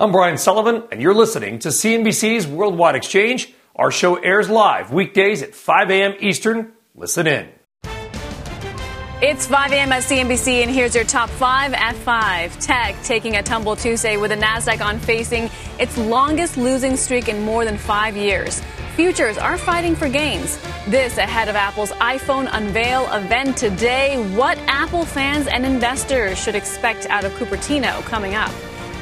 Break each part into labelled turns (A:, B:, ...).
A: I'm Brian Sullivan, and you're listening to CNBC's Worldwide Exchange. Our show airs live weekdays at 5 a.m. Eastern. Listen in.
B: It's 5 a.m. at CNBC, and here's your top five at 5. Tech taking a tumble Tuesday with the NASDAQ on facing its longest losing streak in more than five years. Futures are fighting for gains. This ahead of Apple's iPhone unveil event today. What Apple fans and investors should expect out of Cupertino coming up.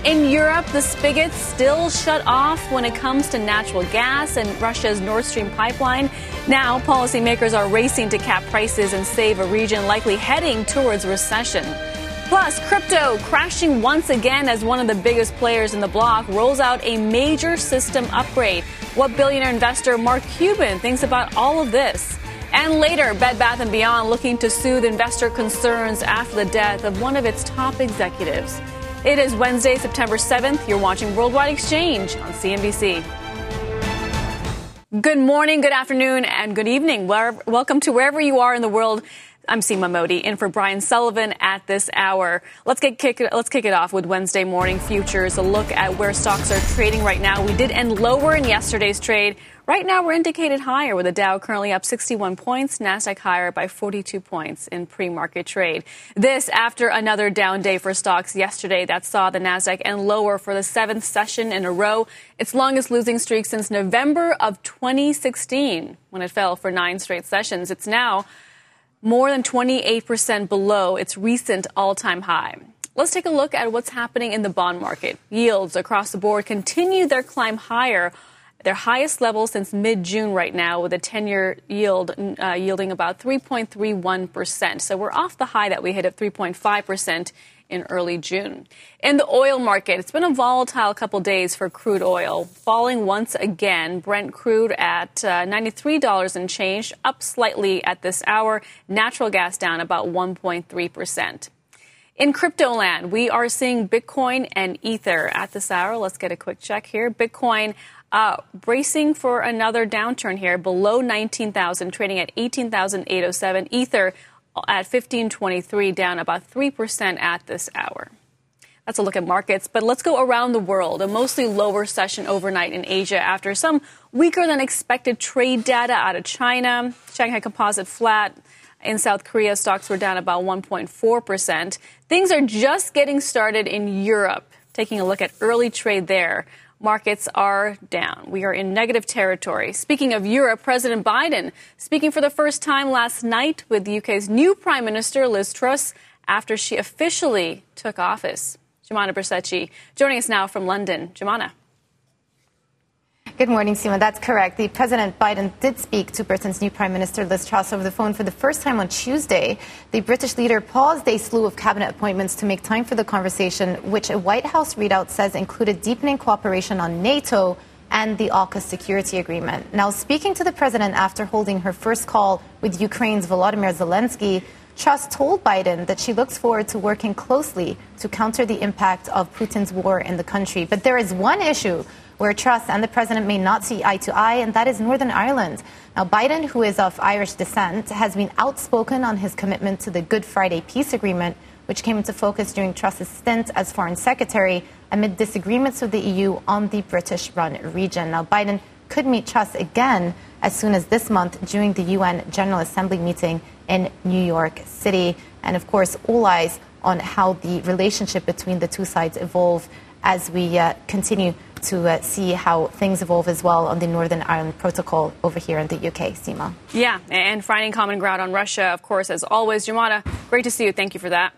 B: In Europe, the spigots still shut off when it comes to natural gas and Russia's Nord Stream pipeline. Now, policymakers are racing to cap prices and save a region likely heading towards recession. Plus, crypto crashing once again as one of the biggest players in the block rolls out a major system upgrade. What billionaire investor Mark Cuban thinks about all of this? And later, Bed Bath & Beyond looking to soothe investor concerns after the death of one of its top executives. It is Wednesday, September 7th. You're watching Worldwide Exchange on CNBC. Good morning, good afternoon, and good evening. Welcome to wherever you are in the world. I'm Seema Modi, in for Brian Sullivan at this hour. Let's get kick, let's kick it off with Wednesday morning futures. A look at where stocks are trading right now. We did end lower in yesterday's trade. Right now, we're indicated higher with the Dow currently up 61 points, Nasdaq higher by 42 points in pre-market trade. This after another down day for stocks yesterday that saw the Nasdaq end lower for the seventh session in a row, its longest losing streak since November of 2016 when it fell for nine straight sessions. It's now more than 28% below its recent all-time high. Let's take a look at what's happening in the bond market. Yields across the board continue their climb higher their highest level since mid June right now, with a 10 year yield uh, yielding about 3.31%. So we're off the high that we hit at 3.5% in early June. In the oil market, it's been a volatile couple days for crude oil, falling once again. Brent crude at uh, $93 and change, up slightly at this hour. Natural gas down about 1.3%. In crypto land, we are seeing Bitcoin and Ether at this hour. Let's get a quick check here. Bitcoin uh, bracing for another downturn here, below 19,000, trading at 18,807. Ether at 1523, down about 3% at this hour. That's a look at markets, but let's go around the world. A mostly lower session overnight in Asia after some weaker than expected trade data out of China. Shanghai Composite flat. In South Korea, stocks were down about 1.4%. Things are just getting started in Europe. Taking a look at early trade there markets are down. We are in negative territory. Speaking of Europe, President Biden speaking for the first time last night with the UK's new Prime Minister, Liz Truss, after she officially took office. Joumanna Bercetche joining us now from London. Joumanna.
C: Good morning, Seema. That's correct. The President Biden did speak to Britain's new Prime Minister Liz Truss over the phone for the first time on Tuesday. The British leader paused a slew of cabinet appointments to make time for the conversation, which a White House readout says included deepening cooperation on NATO and the AUKUS security agreement. Now, speaking to the president after holding her first call with Ukraine's Volodymyr Zelensky, Truss told Biden that she looks forward to working closely to counter the impact of Putin's war in the country. But there is one issue where Truss and the president may not see eye to eye, and that is Northern Ireland. Now, Biden, who is of Irish descent, has been outspoken on his commitment to the Good Friday peace agreement, which came into focus during Truss's stint as foreign secretary amid disagreements with the EU on the British run region. Now, Biden could meet Truss again as soon as this month during the UN General Assembly meeting in New York City. And of course, all eyes on how the relationship between the two sides evolve as we uh, continue to uh, see how things evolve as well on the Northern Ireland Protocol over here in the UK, Seema.
B: Yeah, and finding common ground on Russia, of course, as always. Joumanna, great to see you. Thank you for that.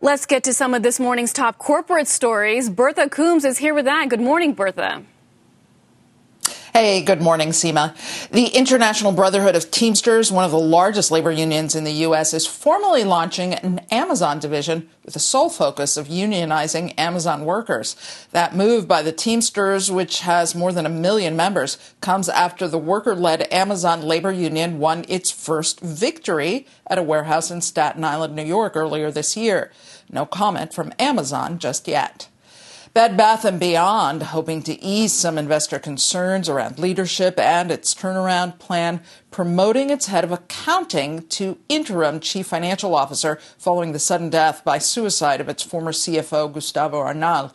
B: Let's get to some of this morning's top corporate stories. Bertha Coombs is here with that. Good morning, Bertha.
D: Hey, good morning, Seema. The International Brotherhood of Teamsters, one of the largest labor unions in the U.S., is formally launching an Amazon division with the sole focus of unionizing Amazon workers. That move by the Teamsters, which has more than a million members, comes after the worker led Amazon labor union won its first victory at a warehouse in Staten Island, New York earlier this year. No comment from Amazon just yet. Bed Bath & Beyond, hoping to ease some investor concerns around leadership and its turnaround plan, promoting its head of accounting to interim chief financial officer following the sudden death by suicide of its former CFO, Gustavo Arnal.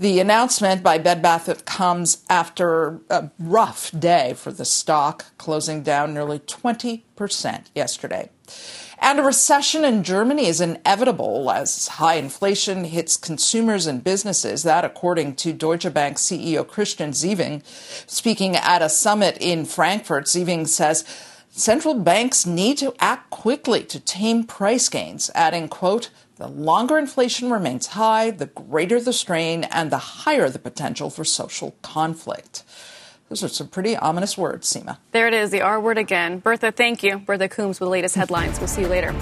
D: The announcement by Bed Bath comes after a rough day for the stock, closing down nearly 20% yesterday. And a recession in Germany is inevitable as high inflation hits consumers and businesses. That, according to Deutsche Bank CEO Christian Sewing. Speaking at a summit in Frankfurt, Sewing says central banks need to act quickly to tame price gains, adding, quote, the longer inflation remains high, the greater the strain and the higher the potential for social conflict. Those are some pretty ominous words, Seema.
B: There it is, the R word again. Bertha, thank you. Bertha Coombs with the latest headlines. We'll see you later.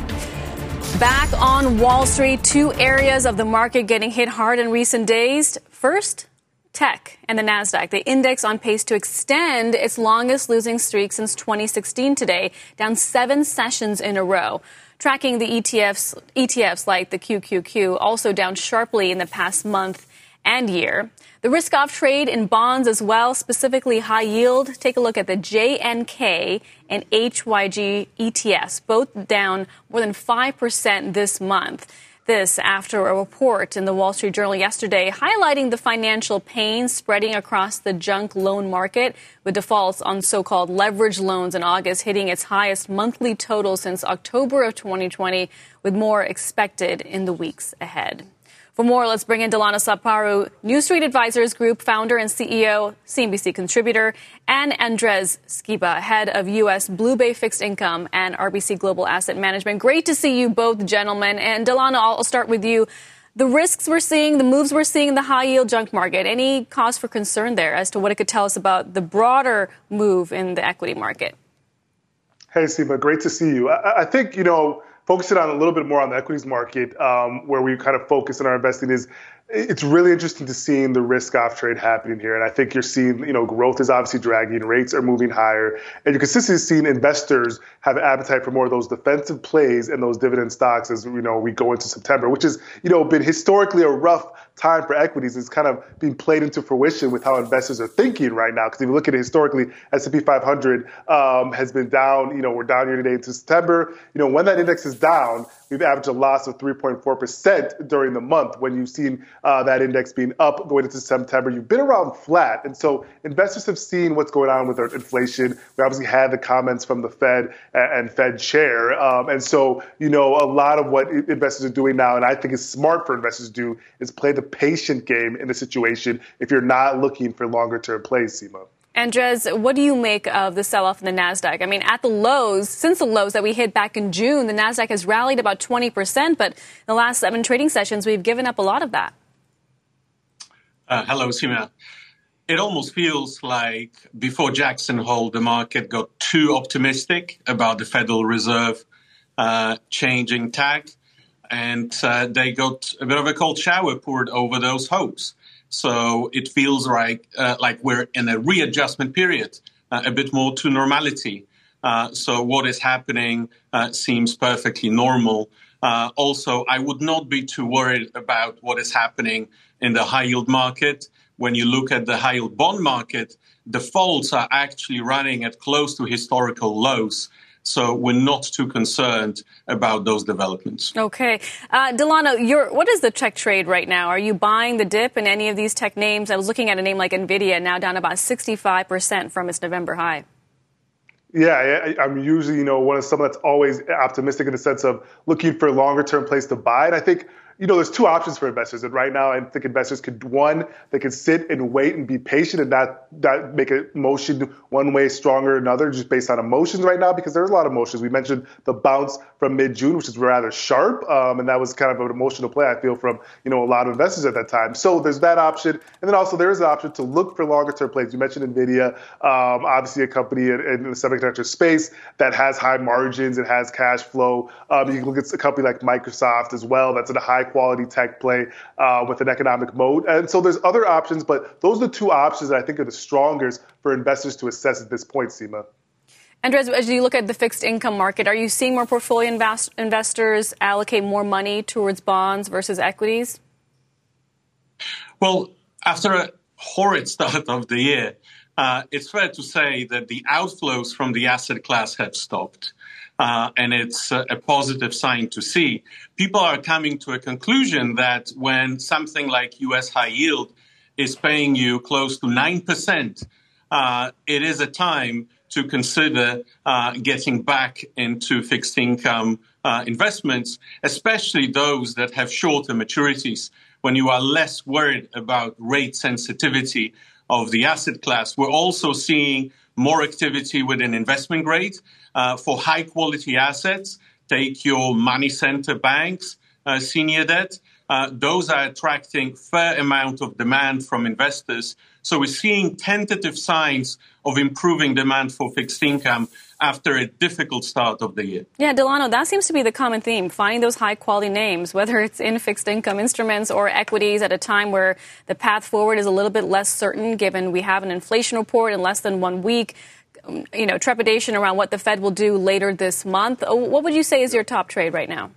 B: Back on Wall Street, two areas of the market getting hit hard in recent days. First, tech and the NASDAQ. The index on pace to extend its longest losing streak since 2016 today, down seven sessions in a row. Tracking the ETFs, ETFs like the QQQ, also down sharply in the past month and year. The risk off trade in bonds as well, specifically high yield. Take a look at the JNK and HYG ETFs, both down more than 5% this month. This after a report in the Wall Street Journal yesterday highlighting the financial pain spreading across the junk loan market with defaults on so-called leverage loans in August hitting its highest monthly total since October of 2020 with more expected in the weeks ahead. For more, let's bring in Delano Saporu, New Street Advisors Group founder and CEO, CNBC contributor, and Andres Skiba, head of U.S. Blue Bay Fixed Income and RBC Global Asset Management. Great to see you both, gentlemen. And Delana, I'll start with you. The risks we're seeing, the moves we're seeing in the high yield junk market, any cause for concern there as to what it could tell us about the broader move in the equity market?
E: Hey, Skiba, great to see you. I, I think, you know, focusing on a little bit more on the equities market, um, where we kind of focus in our investing is it's really interesting to seeing the risk off trade happening here. And I think you're seeing, you know, growth is obviously dragging, rates are moving higher, and you're consistently seeing investors have appetite for more of those defensive plays and those dividend stocks as, you know, we go into September, which has, you know, been historically a rough time for equities is kind of being played into fruition with how investors are thinking right now. Because if you look at it historically, S&P 500 um, has been down. You know, we're down year to date into September. You know, when that index is down, we've averaged a loss of 3.4% during the month. When you've seen uh, that index being up going into September, you've been around flat. And so investors have seen what's going on with our inflation. We obviously had the comments from the Fed and Fed chair. Um, and so, you know, a lot of what investors are doing now, and I think is smart for investors to do, is play the patient game in a situation if you're not looking for longer term plays, Seema.
B: Andres, what do you make of the sell off in the NASDAQ? I mean, at the lows, since the lows that we hit back in June, the NASDAQ has rallied about 20%, but in the last seven trading sessions, we've given up a lot of that.
F: Uh, hello, Seema. It almost feels like before Jackson Hole, the market got too optimistic about the Federal Reserve uh, changing tack, and uh, they got a bit of a cold shower poured over those hopes. So it feels like uh, like we're in a readjustment period, uh, a bit more to normality. Uh, so what is happening uh, seems perfectly normal. Also, I would not be too worried about what is happening in the high yield market. When you look at the high yield bond market, defaults are actually running at close to historical lows. So we're not too concerned about those developments.
B: Okay. Uh, Delano, what is the tech trade right now? Are you buying the dip in any of these tech names? I was looking at a name like NVIDIA, now down about 65% from its November high.
E: Yeah, I'm usually, you know, one of someone that's always optimistic in the sense of looking for a longer term place to buy. And I think you know, there's two options for investors. And right now, I think investors could, one, they could sit and wait and be patient and not, not make a motion one way stronger another just based on emotions right now, because there's a lot of emotions. We mentioned the bounce from mid June, which is rather sharp. Um, and that was kind of an emotional play, I feel, from, you know, a lot of investors at that time. So there's that option. And then also there is an option to look for longer term plays. You mentioned NVIDIA, um, obviously a company in, in, the semiconductor space that has high margins and has cash flow. Um, you can look at a company like Microsoft as well that's in a high quality tech play uh, with an economic moat. And so there's other options, but those are the two options that I think are the strongest for investors to assess at this point, Seema.
B: Andres, as you look at the fixed income market, are you seeing more portfolio invest- investors allocate more money towards bonds versus equities?
F: Well, after a horrid start of the year, uh, it's fair to say that the outflows from the asset class have stopped uh, and it's a, positive sign to see. People are coming to a conclusion that when something like U.S. high yield is paying you close to nine percent, uh, it is a time to consider uh, getting back into fixed income uh, investments, especially those that have shorter maturities. When you are less worried about rate sensitivity of the asset class, we're also seeing more activity within investment grade uh, for high quality assets. Take your money center banks, uh, senior debt. Uh, those are attracting fair amount of demand from investors. So we're seeing tentative signs of improving demand for fixed income after a difficult start of the year.
B: Yeah, Delano, that seems to be the common theme, finding those high quality names, whether it's in fixed income instruments or equities at a time where the path forward is a little bit less certain given we have an inflation report in less than one week. Um, you know, trepidation around what the Fed will do later this month. Uh, what would you say is your top trade right now?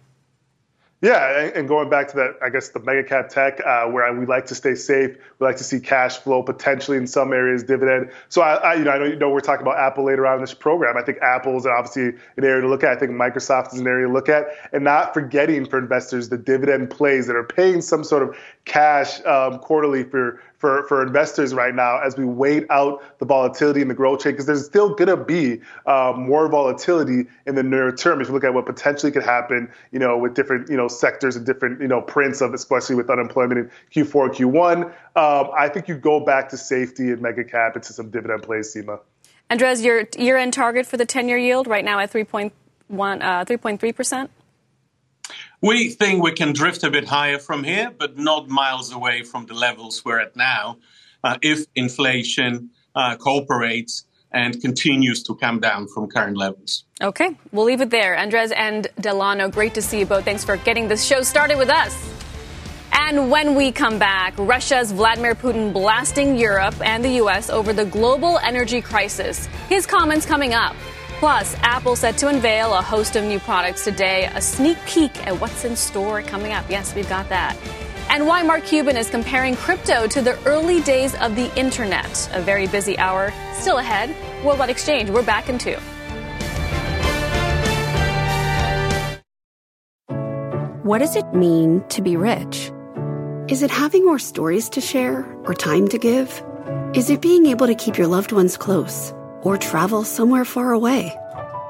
E: Yeah, and going back to that, I guess the mega cap tech, uh, where we like to stay safe, we like to see cash flow potentially in some areas, dividend. So I, I, you know, I know you know we're talking about Apple later on in this program. I think Apple is obviously an area to look at. I think Microsoft is an area to look at, and not forgetting for investors the dividend plays that are paying some sort of cash um, quarterly for for, for investors right now as we wait out the volatility in the growth trade because there's still going to be uh, more volatility in the near term if you look at what potentially could happen, you know, with different, you know, sectors and different, you know, prints of, especially with unemployment in Q4 Q1. Um, I think you go back to safety and mega cap into some dividend plays, Seema.
B: Andres, your year-end target for the 10-year yield right now at 3.1, uh, 3.3%?
F: We think we can drift a bit higher from here, but not miles away from the levels we're at now uh, if inflation uh, cooperates and continues to come down from current levels.
B: Okay, we'll leave it there. Andres and Delano, great to see you both. Thanks for getting this show started with us. And when we come back, Russia's Vladimir Putin blasting Europe and the U.S. over the global energy crisis. His comments coming up. Plus, Apple set to unveil a host of new products today, a sneak peek at what's in store coming up. Yes, we've got that. And why Mark Cuban is comparing crypto to the early days of the internet. A very busy hour still ahead. Worldwide Exchange, we're back in two.
G: What does it mean to be rich? Is it having more stories to share or time to give? Is it being able to keep your loved ones close? Or travel somewhere far away.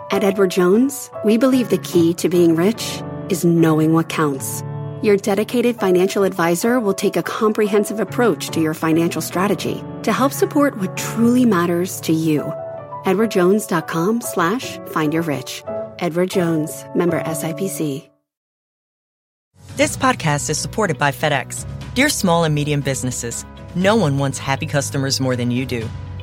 G: At Edward Jones, we believe the key to being rich is knowing what counts. Your dedicated financial advisor will take a comprehensive approach to your financial strategy to help support what truly matters to you. EdwardJones.com slash find your rich. Edward Jones, member SIPC.
H: This podcast is supported by FedEx. Dear small and medium businesses, no one wants happy customers more than you do.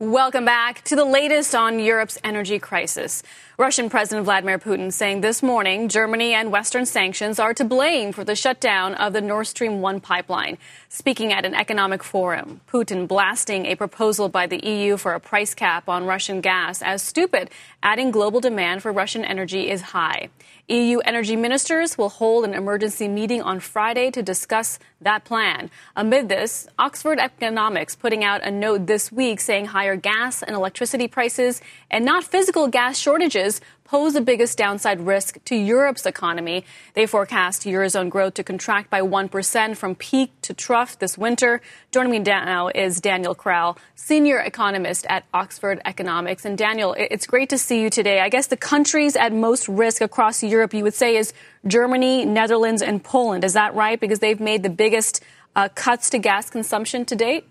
B: Welcome back to the latest on Europe's energy crisis. Russian President Vladimir Putin saying this morning Germany and Western sanctions are to blame for the shutdown of the Nord Stream 1 pipeline. Speaking at an economic forum, Putin blasting a proposal by the EU for a price cap on Russian gas as stupid, adding global demand for Russian energy is high. EU energy ministers will hold an emergency meeting on Friday to discuss that plan. Amid this, Oxford Economics putting out a note this week saying higher gas and electricity prices and not physical gas shortages pose the biggest downside risk to Europe's economy. They forecast Eurozone growth to contract by 1% from peak to trough this winter. Joining me now is Daniel Kral, senior economist at Oxford Economics. And Daniel, it's great to see you today. I guess the countries at most risk across Europe, you would say, is Germany, Netherlands, and Poland. Is that right? Because they've made the biggest uh, cuts to gas consumption to date?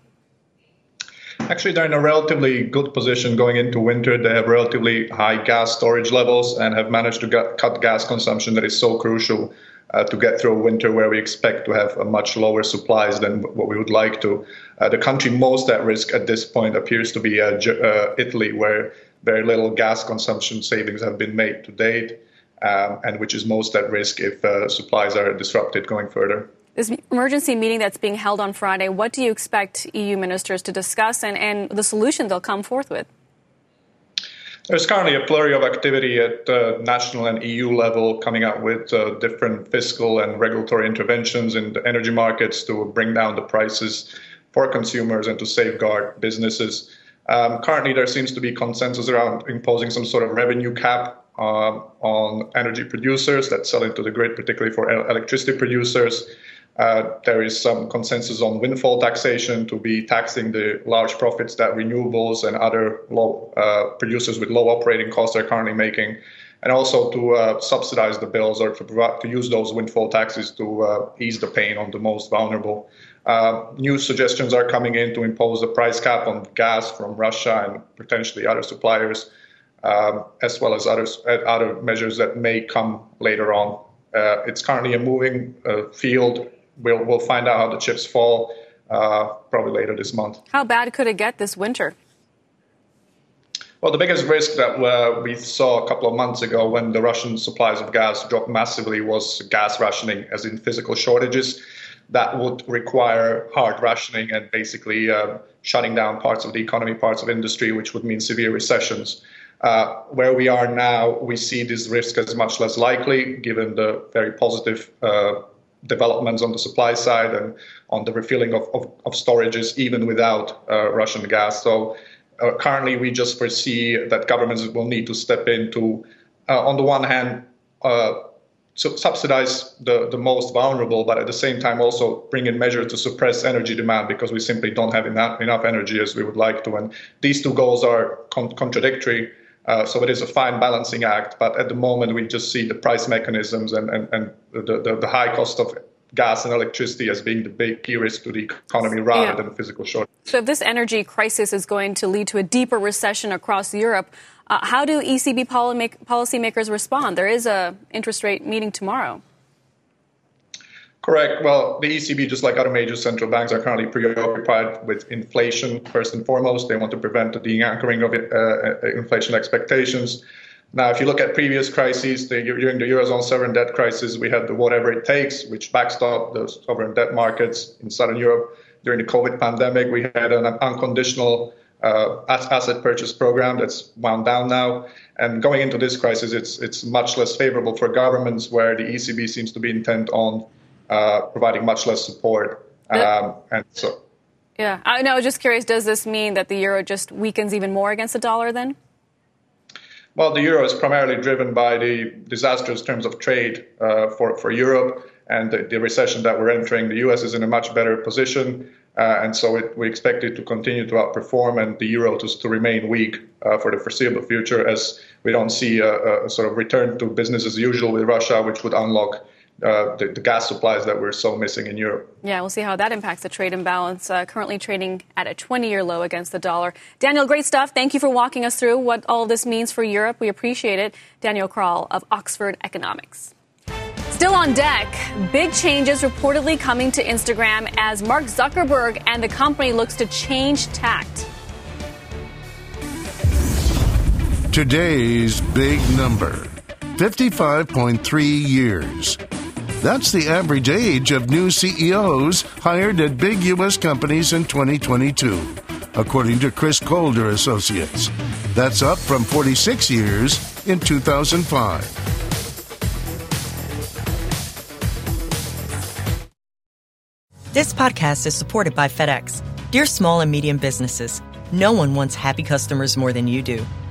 I: Actually, they're in a relatively good position going into winter. They have relatively high gas storage levels and have managed to get, cut gas consumption that is so crucial uh, to get through a winter where we expect to have much lower supplies than what we would like to. Uh, the country most at risk at this point appears to be uh, uh Italy, where very little gas consumption savings have been made to date, um, and which is most at risk if uh, supplies are disrupted going further.
B: This emergency meeting that's being held on Friday, what do you expect EU ministers to discuss and, and the solution they'll come forth with?
I: There's currently a flurry of activity at uh, national and EU level coming up with uh, different fiscal and regulatory interventions in the energy markets to bring down the prices for consumers and to safeguard businesses. Um, currently, there seems to be consensus around imposing some sort of revenue cap um, on energy producers that sell into the grid, particularly for electricity producers. Uh, there is some consensus on windfall taxation to be taxing the large profits that renewables and other low, uh, producers with low operating costs are currently making, and also to uh, subsidize the bills or to, provide, to use those windfall taxes to uh, ease the pain on the most vulnerable. Uh, new suggestions are coming in to impose a price cap on gas from Russia and potentially other suppliers, um, as well as other, other measures that may come later on. it's currently a moving field we'll, we'll find out how the chips fall uh, probably later this month.
B: How bad could it get this winter?
I: Well, the biggest risk that uh, we saw a couple of months ago when the Russian supplies of gas dropped massively was gas rationing, as in physical shortages. That would require hard rationing and basically uh, shutting down parts of the economy, parts of industry, which would mean severe recessions. Uh, where we are now, we see this risk as much less likely, given the very positive uh, developments on the supply side and on the refilling of, of, of storages, even without uh, Russian gas. So uh, currently, we just foresee that governments will need to step in to, uh, on the one hand, uh, subsidize the, the most vulnerable, but at the same time also bring in measures to suppress energy demand because we simply don't have enough, enough energy as we would like to. And these two goals are con- contradictory. Uh, so it is a fine balancing act, but at the moment we just see the price mechanisms and, and, and the, the, the high cost of gas and electricity as being the big key risk to the economy rather yeah. than a physical shortage.
B: So if this energy crisis is going to lead to a deeper recession across Europe, uh, how do ECB policymakers respond? There is a interest rate meeting tomorrow.
I: Correct. Well, the ECB, just like other major central banks, are currently preoccupied with inflation first and foremost. They want to prevent the de-anchoring of uh, uh inflation expectations. Now, if you look at previous crises, the, during the Eurozone sovereign debt crisis, we had the whatever it takes, which backstopped the sovereign debt markets in Southern Europe. During the COVID pandemic, we had an unconditional uh, asset purchase program that's wound down now. And going into this crisis, it's it's much less favorable for governments, where the ECB seems to be intent on uh, providing much less support. Um, and so.
B: Yeah, I know. Just curious. Does this mean that the euro just weakens even more against the dollar then?
I: Well, the euro is primarily driven by the disastrous terms of trade uh, for for Europe and the, the, recession that we're entering. The U.S. is in a much better position, uh, and so it, we expect it to continue to outperform and the euro to, to remain weak uh, for the foreseeable future, as we don't see a, a, sort of return to business as usual with Russia, which would unlock uh, the, the, gas supplies that we're so missing in Europe.
B: Yeah, we'll see how that impacts the trade imbalance. Uh, currently trading at a 20 year low against the dollar. Daniel, great stuff. Thank you for walking us through what all this means for Europe. We appreciate it. Daniel Kral of Oxford Economics. Still on deck, big changes reportedly coming to Instagram as Mark Zuckerberg and the company looks to change tact.
J: Today's big number 55.3 years. That's the average age of new CEOs hired at big U.S. companies in 2022, according to Crist Kolder Associates. That's up from 46 years in 2005.
H: This podcast is supported by FedEx. Dear small and medium businesses, no one wants happy customers more than you do.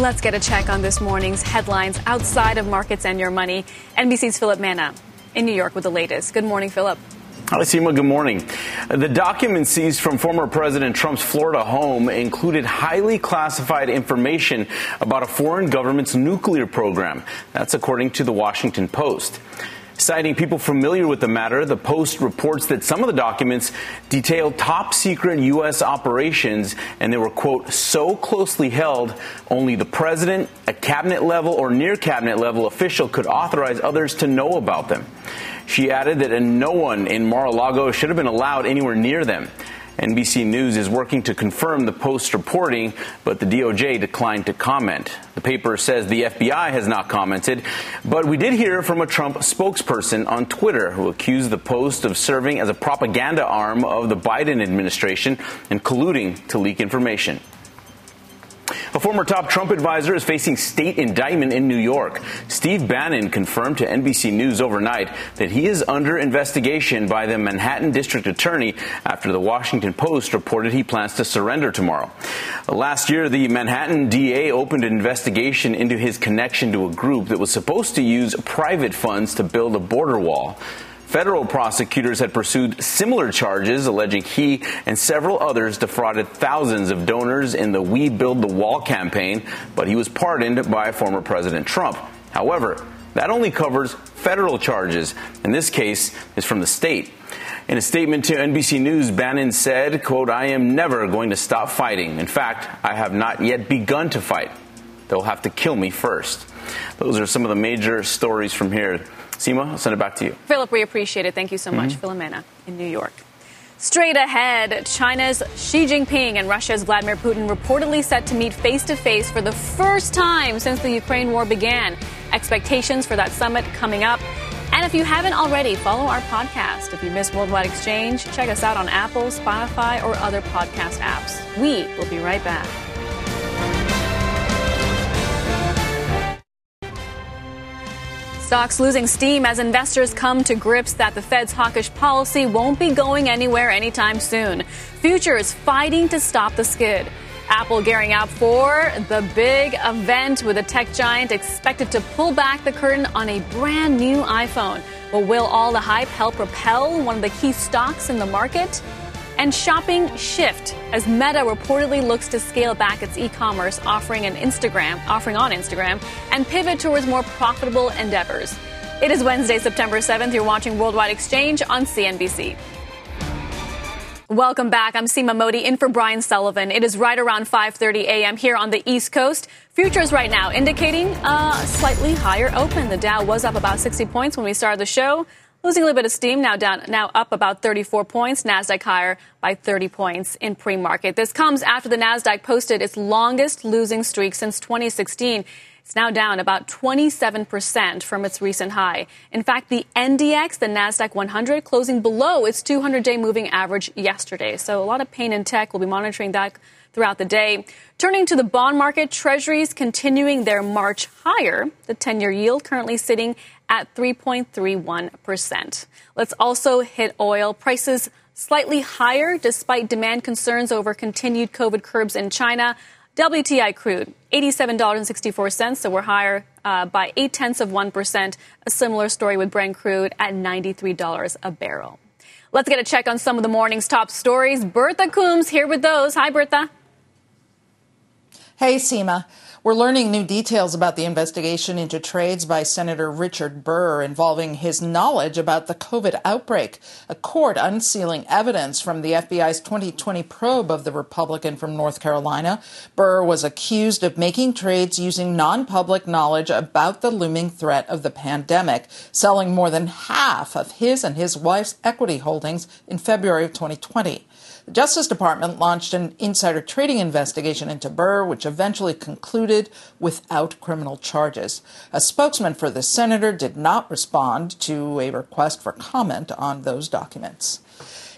B: Let's get a check on this morning's headlines outside of markets and your money. NBC's Philip Mena in New York with the latest. Good morning, Philip.
K: Hi, Seema. Good morning. The documents seized from former President Trump's Florida home included highly classified information about a foreign government's nuclear program. That's according to the Washington Post. Citing people familiar with the matter, the Post reports that some of the documents detailed top secret U.S. operations and they were, quote, so closely held only the president, a cabinet level or near cabinet level official could authorize others to know about them. She added that no one in Mar a Lago should have been allowed anywhere near them. NBC News is working to confirm the Post reporting, but the DOJ declined to comment. The paper says the FBI has not commented, but we did hear from a Trump spokesperson on Twitter who accused the Post of serving as a propaganda arm of the Biden administration and colluding to leak information. A former top Trump advisor is facing state indictment in New York. Steve Bannon confirmed to NBC News overnight that he is under investigation by the Manhattan District Attorney after the Washington Post reported he plans to surrender tomorrow. Last year, the Manhattan DA opened an investigation into his connection to a group that was supposed to use private funds to build a border wall. Federal prosecutors had pursued similar charges, alleging he and several others defrauded thousands of donors in the We Build the Wall campaign, but he was pardoned by former President Trump. However, that only covers federal charges. In this case, is from the state. In a statement to NBC News, Bannon said, quote, I am never going to stop fighting. In fact, I have not yet begun to fight. They'll have to kill me first. Those are some of the major stories from here. Seema, I'll send it back to you.
B: Philip, we appreciate it. Thank you so much. Mm-hmm. Philip Mena in New York. Straight ahead, China's Xi Jinping and Russia's Vladimir Putin reportedly set to meet face to face for the first time since the Ukraine war began. Expectations for that summit coming up. And if you haven't already, follow our podcast. If you miss Worldwide Exchange, check us out on Apple, Spotify, or other podcast apps. We will be right back. Stocks losing steam as investors come to grips that the Fed's hawkish policy won't be going anywhere anytime soon. Futures fighting to stop the skid. Apple gearing up for the big event with the tech giant expected to pull back the curtain on a brand new iPhone. But will all the hype help propel one of the key stocks in the market? And shopping shift as Meta reportedly looks to scale back its e-commerce offering on Instagram, offering on Instagram, and pivot towards more profitable endeavors. It is Wednesday, September 7th. You're watching Worldwide Exchange on CNBC. Welcome back. I'm Seema Modi in for Brian Sullivan. It is right around 5:30 a.m. here on the East Coast. Futures right now indicating a slightly higher open. The Dow was up about 60 points when we started the show. Losing a little bit of steam, now down, now up about 34 points. Nasdaq higher by 30 points in pre-market. This comes after the Nasdaq posted its longest losing streak since 2016. It's now down about 27% from its recent high. In fact, the NDX, the Nasdaq 100, closing below its 200-day moving average yesterday. So a lot of pain in tech. We'll be monitoring that throughout the day. Turning to the bond market, treasuries continuing their march higher. The 10 year yield currently sitting at 3.31%. Let's also hit oil. Prices slightly higher despite demand concerns over continued COVID curbs in China. WTI crude, $87.64, so we're higher uh, by 8 tenths of 1%. A similar story with Brent crude at $93 a barrel. Let's get a check on some of the morning's top stories. Bertha Coombs here with those. Hi, Bertha.
D: Hey, Seema. We're learning new details about the investigation into trades by Senator Richard Burr involving his knowledge about the COVID outbreak. A court unsealing evidence from the FBI's 2020 probe of the Republican from North Carolina. Burr was accused of making trades using non public knowledge about the looming threat of the pandemic, selling more than half of his and his wife's equity holdings in February of 2020. The Justice Department launched an insider trading investigation into Burr, which eventually concluded without criminal charges. A spokesman for the senator did not respond to a request for comment on those documents.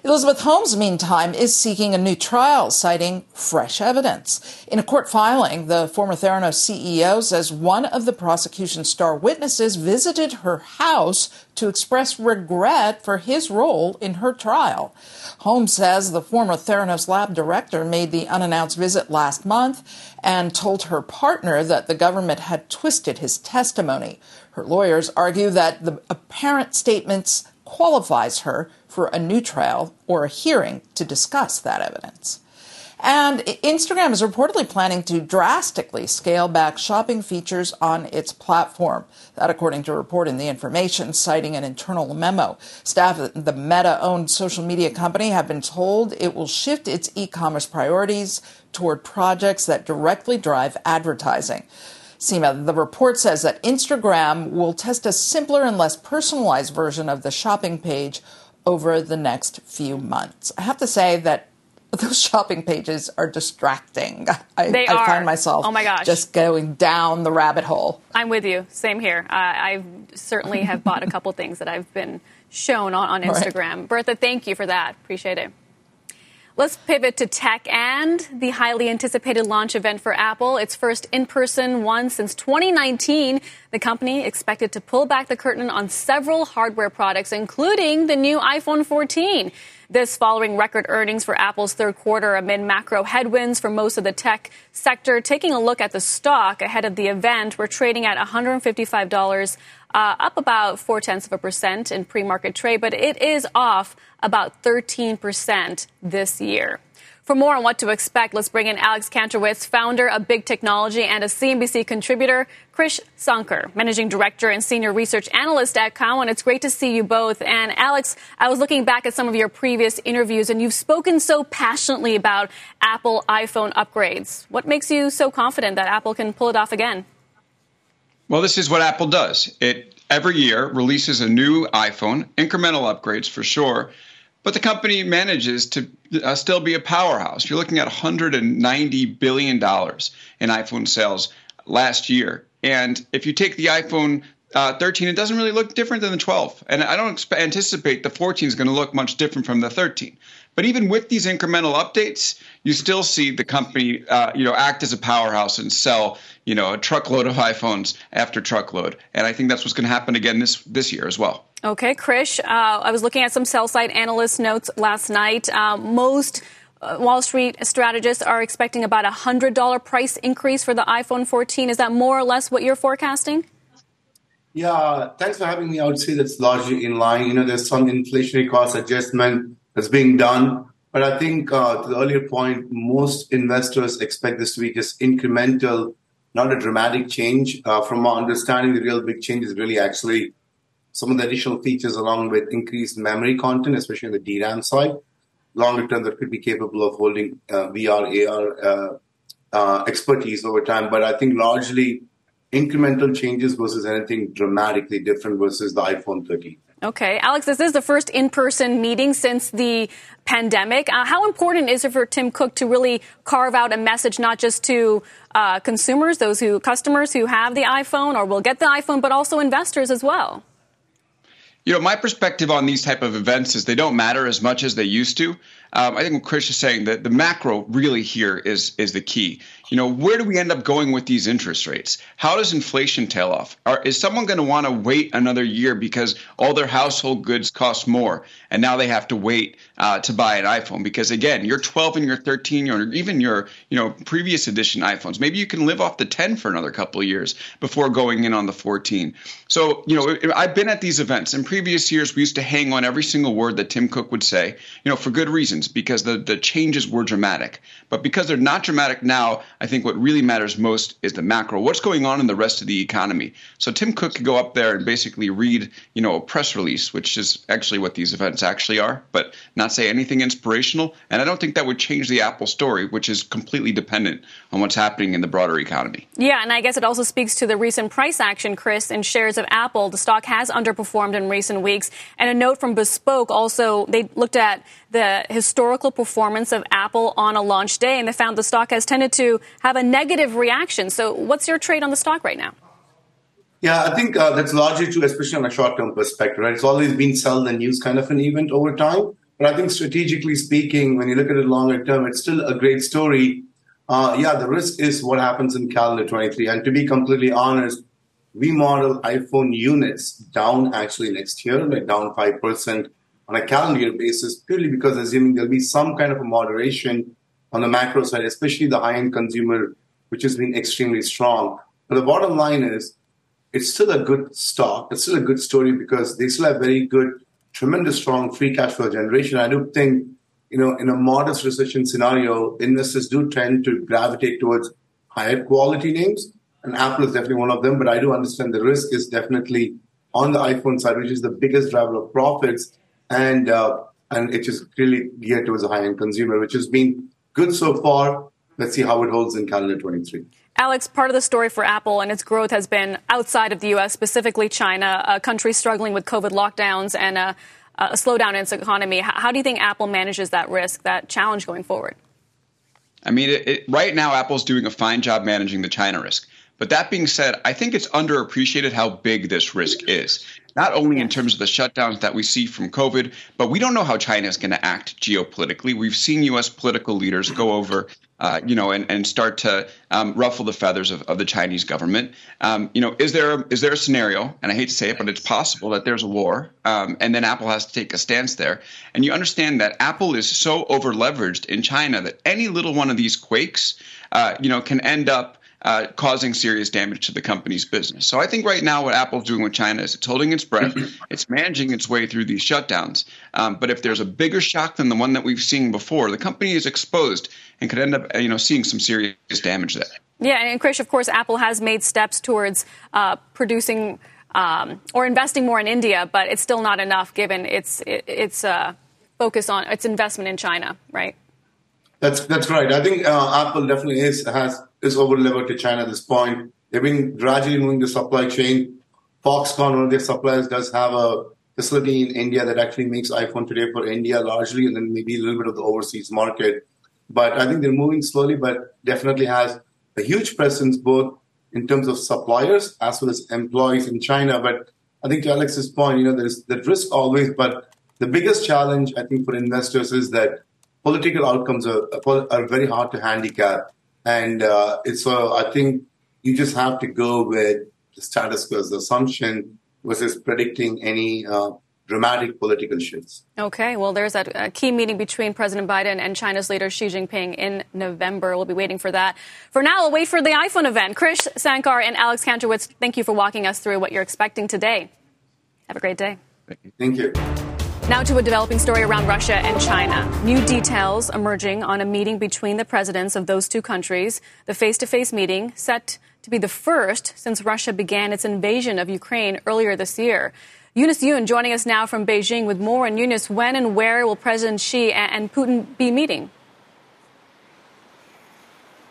D: Elizabeth Holmes, meantime, is seeking a new trial, citing fresh evidence. In a court filing, the former Theranos CEO says one of the prosecution's star witnesses visited her house to express regret for his role in her trial. Holmes says the former Theranos lab director made the unannounced visit last month and told her partner that the government had twisted his testimony. Her lawyers argue that the apparent statements qualifies her for a new trial or a hearing to discuss that evidence. And Instagram is reportedly planning to drastically scale back shopping features on its platform. That, according to a report in The Information, citing an internal memo. Staff at the Meta owned social media company have been told it will shift its e commerce priorities toward projects that directly drive advertising. Seema, the report says that Instagram will test a simpler and less personalized version of the shopping page over the next few months. I have to say that those shopping pages are distracting. I,
B: they
D: I
B: are.
D: find myself
B: oh my gosh.
D: just going down the rabbit hole.
B: I'm with you. Same here. Uh, I certainly have bought a couple things that I've been shown on, on Instagram. Right. Bertha, thank you for that. Appreciate it. Let's pivot to tech and the highly anticipated launch event for Apple. Its first in person one since 2019. The company expected to pull back the curtain on several hardware products, including the new iPhone 14. This following record earnings for Apple's third quarter amid macro headwinds for most of the tech sector. Taking a look at the stock ahead of the event, we're trading at $155, uh, up about four tenths of a percent in pre market trade, but it is off about 13% this year. For more on what to expect, let's bring in Alex Kantrowitz, founder of Big Technology and a CNBC contributor, Krish Sankar, managing director and senior research analyst at Cowen. It's great to see you both. And Alex, I was looking back at some of your previous interviews, and you've spoken so passionately about Apple iPhone upgrades. What makes you so confident that Apple can pull it off again?
L: Well, this is what Apple does. It every year releases a new iPhone, incremental upgrades for sure but the company manages to uh, still be a powerhouse. You're looking at 190 billion dollars in iPhone sales last year, and if you take the iPhone uh, 13, it doesn't really look different than the 12, and I don't anticipate the 14 is going to look much different from the 13. But even with these incremental updates, you still see the company, uh, you know, act as a powerhouse and sell, you know, a truckload of iPhones after truckload. And I think that's what's going to happen again this this year as well.
B: Okay, Krish, uh, I was looking at some sell side analyst notes last night. Uh, most uh, Wall Street strategists are expecting about a $100 price increase for the iPhone 14. Is that more or less what you're forecasting?
M: Yeah, thanks for having me. I would say that's largely in line. You know, there's some inflationary cost adjustment that's being done. But I think uh, to the earlier point, most investors expect this to be just incremental, not a dramatic change. Uh, from my understanding, the real big change is really actually some of the additional features along with increased memory content, especially on the DRAM side, longer term that could be capable of holding uh, VR, AR uh, uh, expertise over time. But I think largely incremental changes versus anything dramatically different versus the iPhone 13.
B: Okay. Alex, this is the first in person meeting since the pandemic. Uh, how important is it for Tim Cook to really carve out a message, not just to uh, consumers, those who, customers who have the iPhone or will get the iPhone, but also investors as well?
L: You know, my perspective on these type of events is they don't matter as much as they used to. Um, I think what Krish is saying that the macro really here is is the key. You know, where do we end up going with these interest rates? How does inflation tail off? Are, is someone going to want to wait another year because all their household goods cost more, and now they have to wait uh, to buy an iPhone? Because again, your 12 and your 13, or even your you know previous edition iPhones, maybe you can live off the 10 for another couple of years before going in on the 14. So you know, I've been at these events in previous years. We used to hang on every single word that Tim Cook would say. You know, for good reason reasons because the, the changes were dramatic. But because they're not dramatic now, I think what really matters most is the macro. What's going on in the rest of the economy? So Tim Cook could go up there and basically read, you know, a press release, which is actually what these events actually are, but not say anything inspirational. And I don't think that would change the Apple story, which is completely dependent on what's happening in the broader economy.
B: Yeah, and I guess it also speaks to the recent price action, Krish, in shares of Apple. The stock has underperformed in recent weeks. And a note from Bespoke also, they looked at the historical performance of Apple on a launch day, and they found the stock has tended to have a negative reaction. So, what's your trade on the stock right now?
M: Yeah, I think uh, that's largely true, especially on a short term perspective, right? It's always been sell the news kind of an event over time. But I think strategically speaking, when you look at it longer term, it's still a great story. Uh, yeah, the risk is what happens in calendar 23. And to be completely honest, we model iPhone units down actually next year, like down 5% on a calendar year basis, purely because assuming there'll be some kind of a moderation on the macro side, especially the high end consumer, which has been extremely strong. But the bottom line is it's still a good stock. It's still a good story because they still have very good, tremendous strong free cash flow generation. I do think, you know, in a modest recession scenario, investors do tend to gravitate towards higher quality names and Apple is definitely one of them. But I do understand the risk is definitely on the iPhone side, which is the biggest driver of profits, and uh, and it is really geared towards a high-end consumer, which has been good so far. Let's see how it holds in calendar 23.
B: Alex, part of the story for Apple and its growth has been outside of the U.S., specifically China, a country struggling with COVID lockdowns and a, a slowdown in its economy. How do you think Apple manages that risk, that challenge going forward?
L: I mean, it, it, right now, Apple's doing a fine job managing the China risk. But that being said, I think it's underappreciated how big this risk is. Not only in terms of the shutdowns that we see from COVID, but we don't know how China is going to act geopolitically. We've seen U.S. political leaders go over, uh, you know, and, and start to um, ruffle the feathers of, of the Chinese government. Um, you know, is there a, is there a scenario? And I hate to say it, but it's possible that there's a war, um, and then Apple has to take a stance there. And you understand that Apple is so over leveraged in China that any little one of these quakes, uh, you know, can end up uh, causing serious damage to the company's business. So I think right now what Apple's doing with China is it's holding its breath, it's managing its way through these shutdowns. Um, but if there's a bigger shock than the one that we've seen before, the company is exposed and could end up, you know, seeing some serious damage there.
B: Yeah, and Krish, of course, Apple has made steps towards uh, producing um, or investing more in India, but it's still not enough given its its uh, focus on its investment in China, right?
M: That's that's right. I think uh, Apple definitely is has is over levered to China at this point. They've been gradually moving the supply chain. Foxconn, one of their suppliers, does have a facility in India that actually makes iPhone today for India largely, and then maybe a little bit of the overseas market. But I think they're moving slowly, but definitely has a huge presence both in terms of suppliers as well as employees in China. But I think to Alex's point, you know, there's the risk always, but the biggest challenge I think for investors is that political outcomes are, are very hard to handicap. And uh, it's so I think you just have to go with the status quo as assumption versus predicting any uh, dramatic political shifts.
B: Okay, well, there's a, a, key meeting between President Biden and China's leader Xi Jinping in November. We'll be waiting for that. For now, we'll wait for the iPhone event. Krish Sankar and Alex Kantrowitz, thank you for walking us through what you're expecting today. Have a great day.
M: Thank you. Thank you.
B: Now to a developing story around Russia and China. New details emerging on a meeting between the presidents of those two countries. The face to face meeting set to be the first since Russia began its invasion of Ukraine earlier this year. Eunice Yoon joining us now from Beijing with more. And Eunice, when and where will President Xi and Putin be meeting?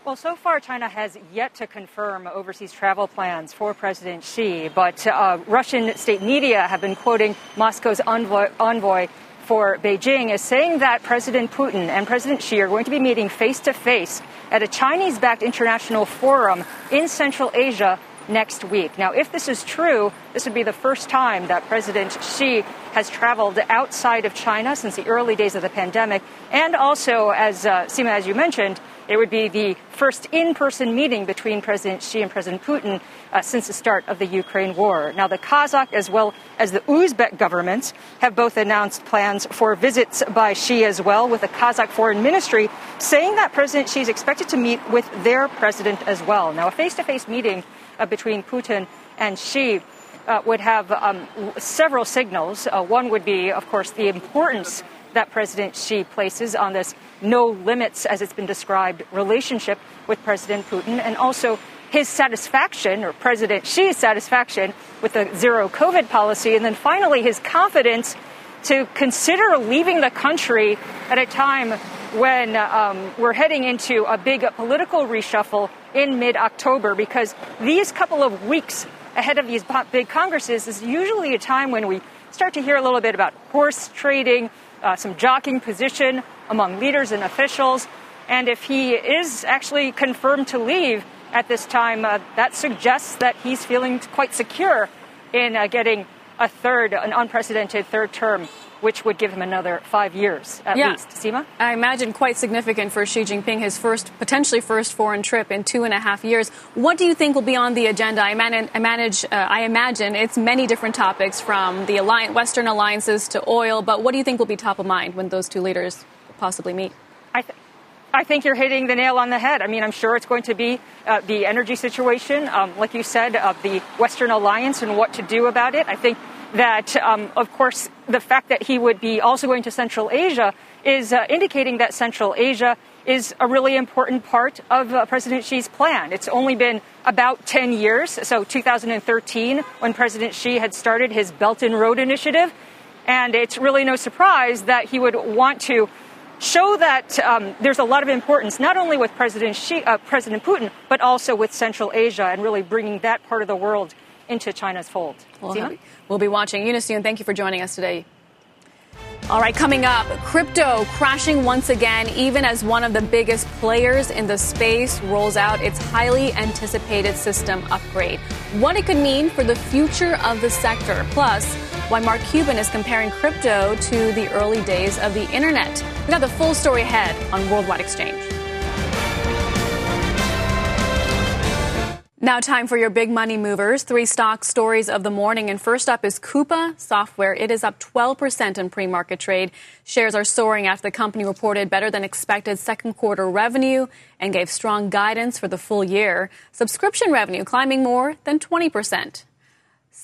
N: Well, so far, China has yet to confirm overseas travel plans for President Xi, but uh, Russian state media have been quoting Moscow's envoy, envoy for Beijing as saying that President Putin and President Xi are going to be meeting face to face at a Chinese backed international forum in Central Asia next week. Now, if this is true, this would be the first time that President Xi has traveled outside of China since the early days of the pandemic. And also, as uh, Seema, as you mentioned, it would be the first in person meeting between President Xi and President Putin uh, since the start of the Ukraine war. Now, the Kazakh as well as the Uzbek governments have both announced plans for visits by Xi as well, with the Kazakh Foreign Ministry saying that President Xi is expected to meet with their president as well. Now, a face to face meeting uh, between Putin and Xi uh, would have um, several signals. Uh, one would be, of course, the importance that President Xi places on this no limits, as it's been described, relationship with President Putin, and also his satisfaction, or President Xi's satisfaction, with the zero COVID policy, and then finally his confidence to consider leaving the country at a time when um, we're heading into a big political reshuffle in mid October, because these couple of weeks ahead of these big congresses is usually a time when we start to hear a little bit about horse trading, uh, some jockeying position among leaders and officials. And if he is actually confirmed to leave at this time, uh, that suggests that he's feeling quite secure in uh, getting a third, an unprecedented third term which would give him another five years at
B: yeah.
N: least. Seema?
B: I imagine quite significant for Xi Jinping, his first, potentially first foreign trip in two and a half years. What do you think will be on the agenda? I, man- I manage, uh, I imagine it's many different topics from the alliance, Western alliances to oil, but what do you think will be top of mind when those two leaders possibly meet?
N: I th- I think you're hitting the nail on the head. I mean, I'm sure it's going to be uh, the energy situation, um, like you said, of the Western alliance and what to do about it. I think that, um, of course, the fact that he would be also going to Central Asia is uh, indicating that Central Asia is a really important part of uh, President Xi's plan. It's only been about 10 years, so 2013, when President Xi had started his Belt and Road Initiative. And it's really no surprise that he would want to show that um, there's a lot of importance, not only with President, Xi, uh, President Putin, but also with Central Asia and really bringing that part of the world into China's fold.
B: Well, we'll be watching. Eunice Yoon, thank you for joining us today. All right, coming up, crypto crashing once again, even as one of the biggest players in the space rolls out its highly anticipated system upgrade. What it could mean for the future of the sector, plus why Mark Cuban is comparing crypto to the early days of the internet. We got the full story ahead on Worldwide Exchange. Now, time for your big money movers. Three stock stories of the morning. And first up is Coupa Software. It is up 12% in pre market trade. Shares are soaring after the company reported better than expected second quarter revenue and gave strong guidance for the full year. Subscription revenue climbing more than 20%.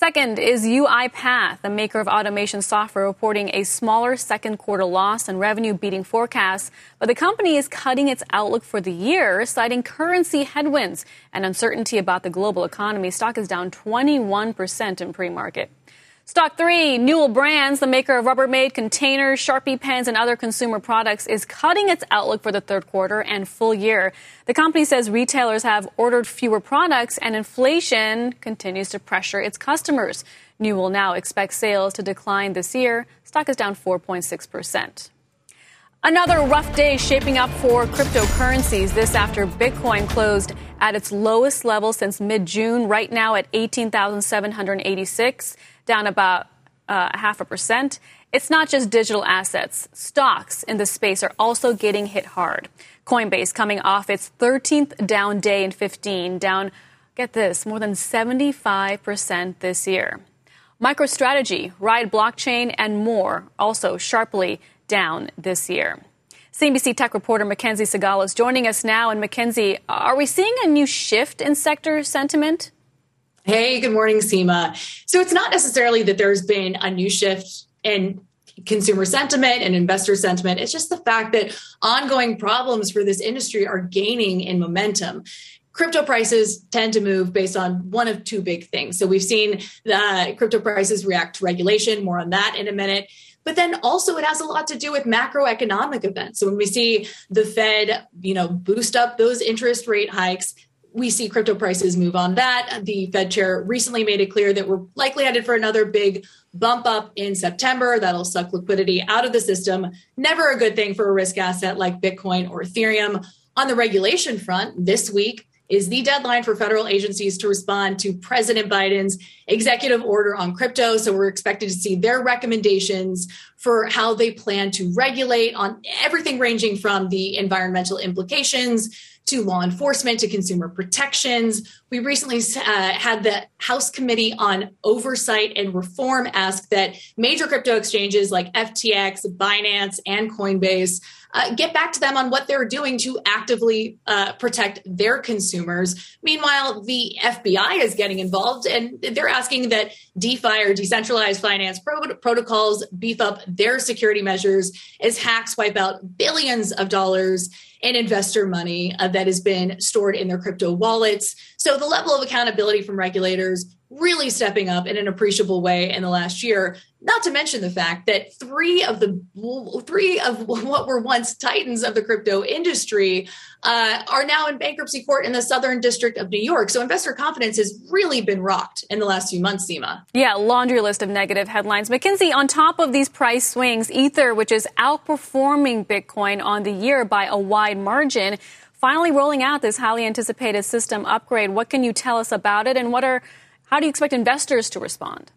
B: Second is UiPath, the maker of automation software, reporting a smaller second quarter loss and revenue beating forecasts. But the company is cutting its outlook for the year, citing currency headwinds and uncertainty about the global economy. Stock is down 21% in pre market. Stock three, Newell Brands, the maker of Rubbermaid containers, Sharpie pens, and other consumer products, is cutting its outlook for the third quarter and full year. The company says retailers have ordered fewer products and inflation continues to pressure its customers. Newell now expects sales to decline this year. Stock is down 4.6%. Another rough day shaping up for cryptocurrencies. This after Bitcoin closed at its lowest level since mid June, right now at 18,786 down about uh, half a percent. It's not just digital assets. Stocks in the space are also getting hit hard. Coinbase coming off its 13th down day in 15, down, get this, more than 75% this year. MicroStrategy, Riot Blockchain, and more also sharply down this year. CNBC tech reporter Mackenzie Sigalos is joining us now. And Mackenzie, are we seeing a new shift in sector sentiment?
O: Hey, good morning, Seema. So it's not necessarily that there's been a new shift in consumer sentiment and investor sentiment. It's just the fact that ongoing problems for this industry are gaining in momentum crypto prices tend to move based on one of two big things. So we've seen the crypto prices react to regulation, more on that in a minute. But then also it has a lot to do with macroeconomic events. So when we see the Fed, you know, boost up those interest rate hikes, we see crypto prices move on that. The Fed chair recently made it clear that we're likely headed for another big bump up in September. That'll suck liquidity out of the system. Never a good thing for a risk asset like Bitcoin or Ethereum. On the regulation front, this week is the deadline for federal agencies to respond to President Biden's executive order on crypto. So we're expected to see their recommendations for how they plan to regulate on everything ranging from the environmental implications to law enforcement to consumer protections. We recently uh, had the House Committee on Oversight and Reform ask that major crypto exchanges like FTX, Binance, and Coinbase uh, get back to them on what they're doing to actively uh, protect their consumers. Meanwhile, the FBI is getting involved and they're asking that DeFi or decentralized finance pro- protocols beef up their security measures as hacks wipe out billions of dollars in investor money uh, that has been stored in their crypto wallets. So the level of accountability from regulators really stepping up in an appreciable way in the last year. Not to mention the fact that three of the three of what were once titans of the crypto industry uh, are now in bankruptcy court in the Southern District of New York. So investor confidence has really been rocked in the last few months, Seema.
B: Yeah, laundry list of negative headlines. Mackenzie on top of these price swings, Ether, which is outperforming Bitcoin on the year by a wide margin, finally rolling out this highly anticipated system upgrade. What can you tell us about it, and what are how do you expect investors to respond?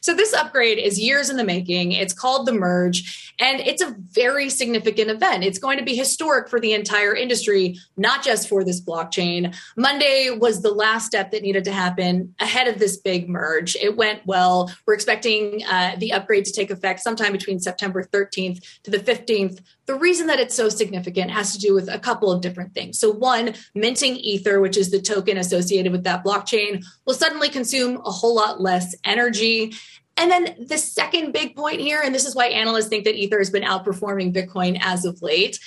O: So this upgrade is years in the making. It's called the merge and it's a very significant event. It's going to be historic for the entire industry, not just for this blockchain. Monday was the last step that needed to happen ahead of this big merge. It went well. We're expecting uh, the upgrade to take effect sometime between September 13th to the 15th the reason that it's so significant has to do with a couple of different things. So, one, minting Ether, which is the token associated with that blockchain, will suddenly consume a whole lot less energy. And then the second big point here, and this is why analysts think that Ether has been outperforming Bitcoin as of late,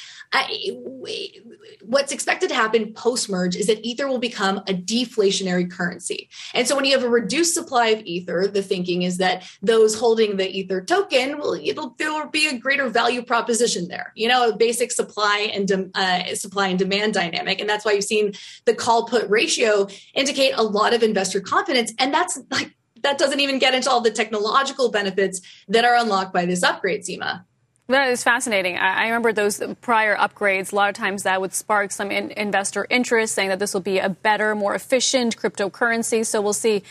O: what's expected to happen post merge is that Ether will become a deflationary currency. And so when you have a reduced supply of Ether, the thinking is that those holding the Ether token will it'll there will be a greater value proposition there. You know, a basic supply and de- uh, supply and demand dynamic, and that's why you've seen the call put ratio indicate a lot of investor confidence, and that's like that doesn't even get into all the technological benefits that are unlocked by this upgrade, Seema.
B: That is fascinating. I, remember those prior upgrades. A lot of times that would spark some in, investor interest, saying that this will be a better, more efficient cryptocurrency. So we'll see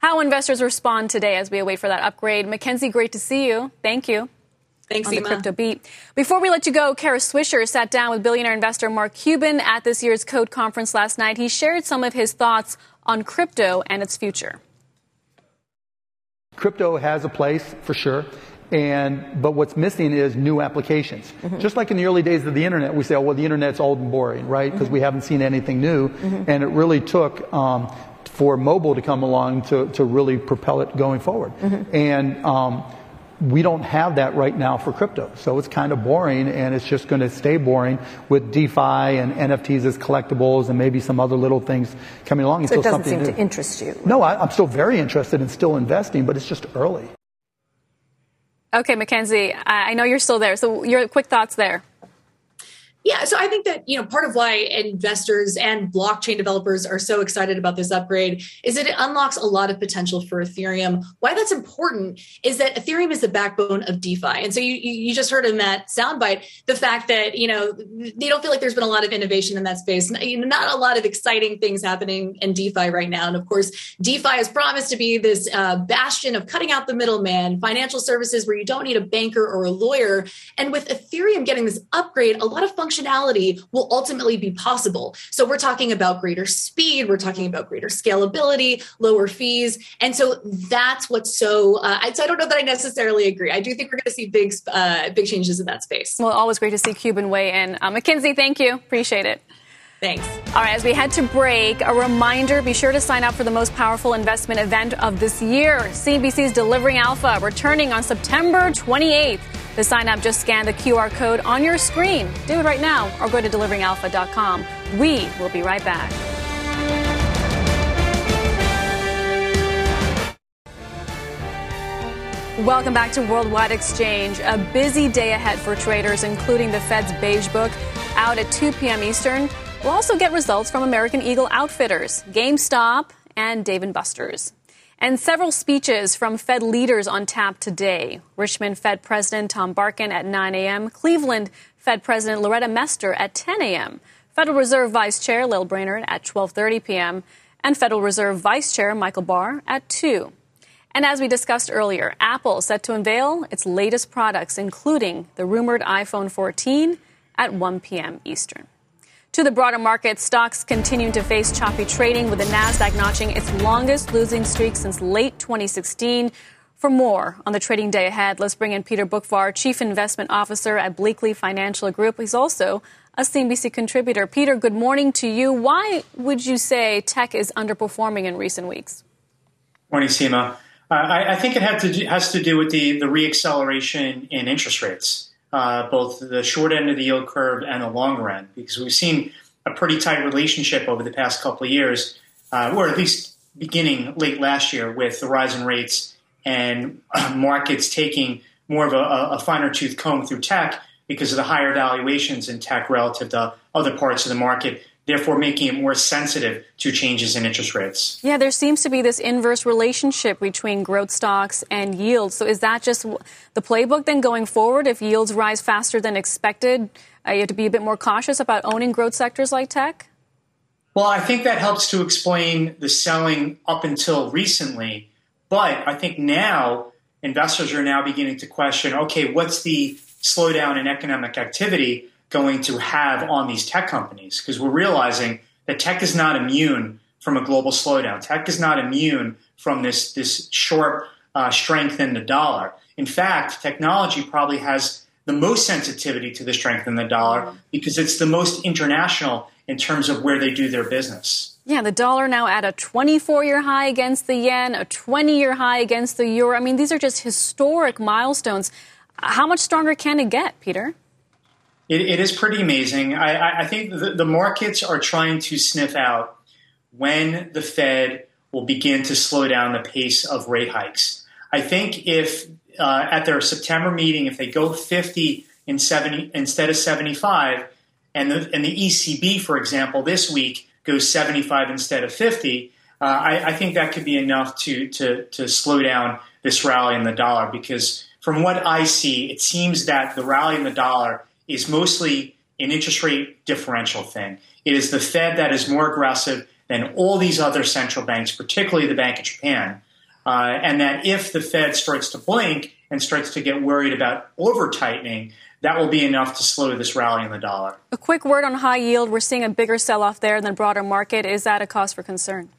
B: how investors respond today as we await for that upgrade. Mackenzie, great to see you. Thank you.
O: Thanks,
B: on
O: Emma.
B: the Crypto Beat. Before we let you go, Kara Swisher sat down with billionaire investor Mark Cuban at this year's Code Conference last night. He shared some of his thoughts on crypto and its future.
P: Crypto has a place for sure. And, but what's missing is new applications. Mm-hmm. Just like in the early days of the internet, we say, oh, well, the internet's old and boring, right? Because mm-hmm. we haven't seen anything new. Mm-hmm. And it really took, um, for mobile to come along to, to really propel it going forward. Mm-hmm. And, um, we don't have that right now for crypto. So it's kind of boring and it's just going to stay boring with DeFi and NFTs as collectibles and maybe some other little things coming along.
Q: So it doesn't seem new. to interest you.
P: No, I, I'm still very interested in still investing, but it's just early.
B: Okay, Mackenzie, I know you're still there. So your quick thoughts there.
O: Yeah, so I think that you know part of why investors and blockchain developers are so excited about this upgrade is that it unlocks a lot of potential for Ethereum. Why that's important is that Ethereum is the backbone of DeFi, and so you you just heard in that soundbite the fact that you know they don't feel like there's been a lot of innovation in that space, not a lot of exciting things happening in DeFi right now. And of course, DeFi has promised to be this uh, bastion of cutting out the middleman, financial services where you don't need a banker or a lawyer. And with Ethereum getting this upgrade, a lot of functions functionality will ultimately be possible. So we're talking about greater speed, we're talking about greater scalability, lower fees. And so that's what's so, uh, I, so I don't know that I necessarily agree. I do think we're going to see big, uh, big changes in that space.
B: Well, always great to see Cuban weigh in. Uh, Mackenzie, thank you. Appreciate it.
O: Thanks.
B: All right, as we head to break, a reminder be sure to sign up for the most powerful investment event of this year CNBC's Delivering Alpha, returning on September 28th. To sign up, just scan the QR code on your screen. Do it right now or go to deliveringalpha.com. We will be right back. Welcome back to Worldwide Exchange. A busy day ahead for traders, including the Fed's Beige Book out at 2 p.m. Eastern. We'll also get results from American Eagle Outfitters, GameStop, and Dave & Buster's and several speeches from Fed leaders on tap today. Richmond Fed President Tom Barkin at 9 a.m., Cleveland Fed President Loretta Mester at 10 a.m., Federal Reserve Vice Chair Lael Brainard at 12:30 p.m., and Federal Reserve Vice Chair Michael Barr at 2. And as we discussed earlier, Apple set to unveil its latest products, including the rumored iPhone 14 at 1 p.m. Eastern. To the broader market, stocks continue to face choppy trading with the Nasdaq notching its longest losing streak since late 2016. For more on the trading day ahead, let's bring in Peter Boockvar, Chief Investment Officer at Bleakley Financial Group. He's also a CNBC contributor. Peter, good morning to you. Why would you say tech is underperforming in recent weeks?
Q: Morning, Seema. Uh, I, I, think it to do, has to do with the, the reacceleration in interest rates, uh, both the short end of the yield curve and the longer end, because we've seen a pretty tight relationship over the past couple of years, uh, or at least beginning late last year with the rise in rates and markets taking more of a, a finer tooth comb through tech because of the higher valuations in tech relative to other parts of the market, therefore making it more sensitive to changes in interest rates.
B: Yeah, there seems to be this inverse relationship between growth stocks and yields. So is that just the playbook then going forward? If yields rise faster than expected, uh, you have to be a bit more cautious about owning growth sectors like tech?
Q: Well, I think that helps to explain the selling up until recently but I think now investors are now beginning to question okay, what's the slowdown in economic activity going to have on these tech companies? Because we're realizing that tech is not immune from a global slowdown. Tech is not immune from this, this short uh, strength in the dollar. In fact, technology probably has the most sensitivity to the strength in the dollar because it's the most international in terms of where they do their business.
B: Yeah, the dollar now at a 24 year high against the yen, a 20 year high against the euro. I mean, these are just historic milestones. How much stronger can it get, Peter?
Q: It, it is pretty amazing. I, I think the, the, markets are trying to sniff out when the Fed will begin to slow down the pace of rate hikes. I think if uh, at their September meeting, if they go 50 in 70 instead of 75, and the, and the ECB, for example, this week goes 75 instead of 50, uh, I, I, think that could be enough to, to, to slow down this rally in the dollar because from what I see, it seems that the rally in the dollar is mostly an interest rate differential thing. It is the Fed that is more aggressive than all these other central banks, particularly the Bank of Japan. Uh, and that if the Fed starts to blink and starts to get worried about over tightening, that will be enough to slow this rally in the dollar.
B: A quick word on high yield. We're seeing a bigger sell off there than broader market. Is that a cause for concern?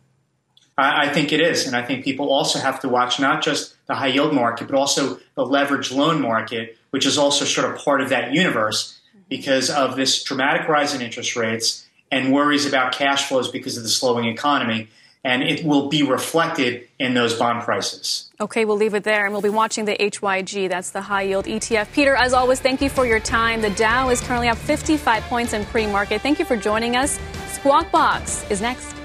Q: I, I think it is. And I think people also have to watch not just the high yield market, but also the leveraged loan market, which is also sort of part of that universe because of this dramatic rise in interest rates and worries about cash flows because of the slowing economy and it will be reflected in those bond prices.
B: Okay, we'll leave it there, and we'll be watching the HYG. That's the high yield ETF. Peter, as always, thank you for your time. The Dow is currently up 55 points in pre market. Thank you for joining us. Squawk Box is next.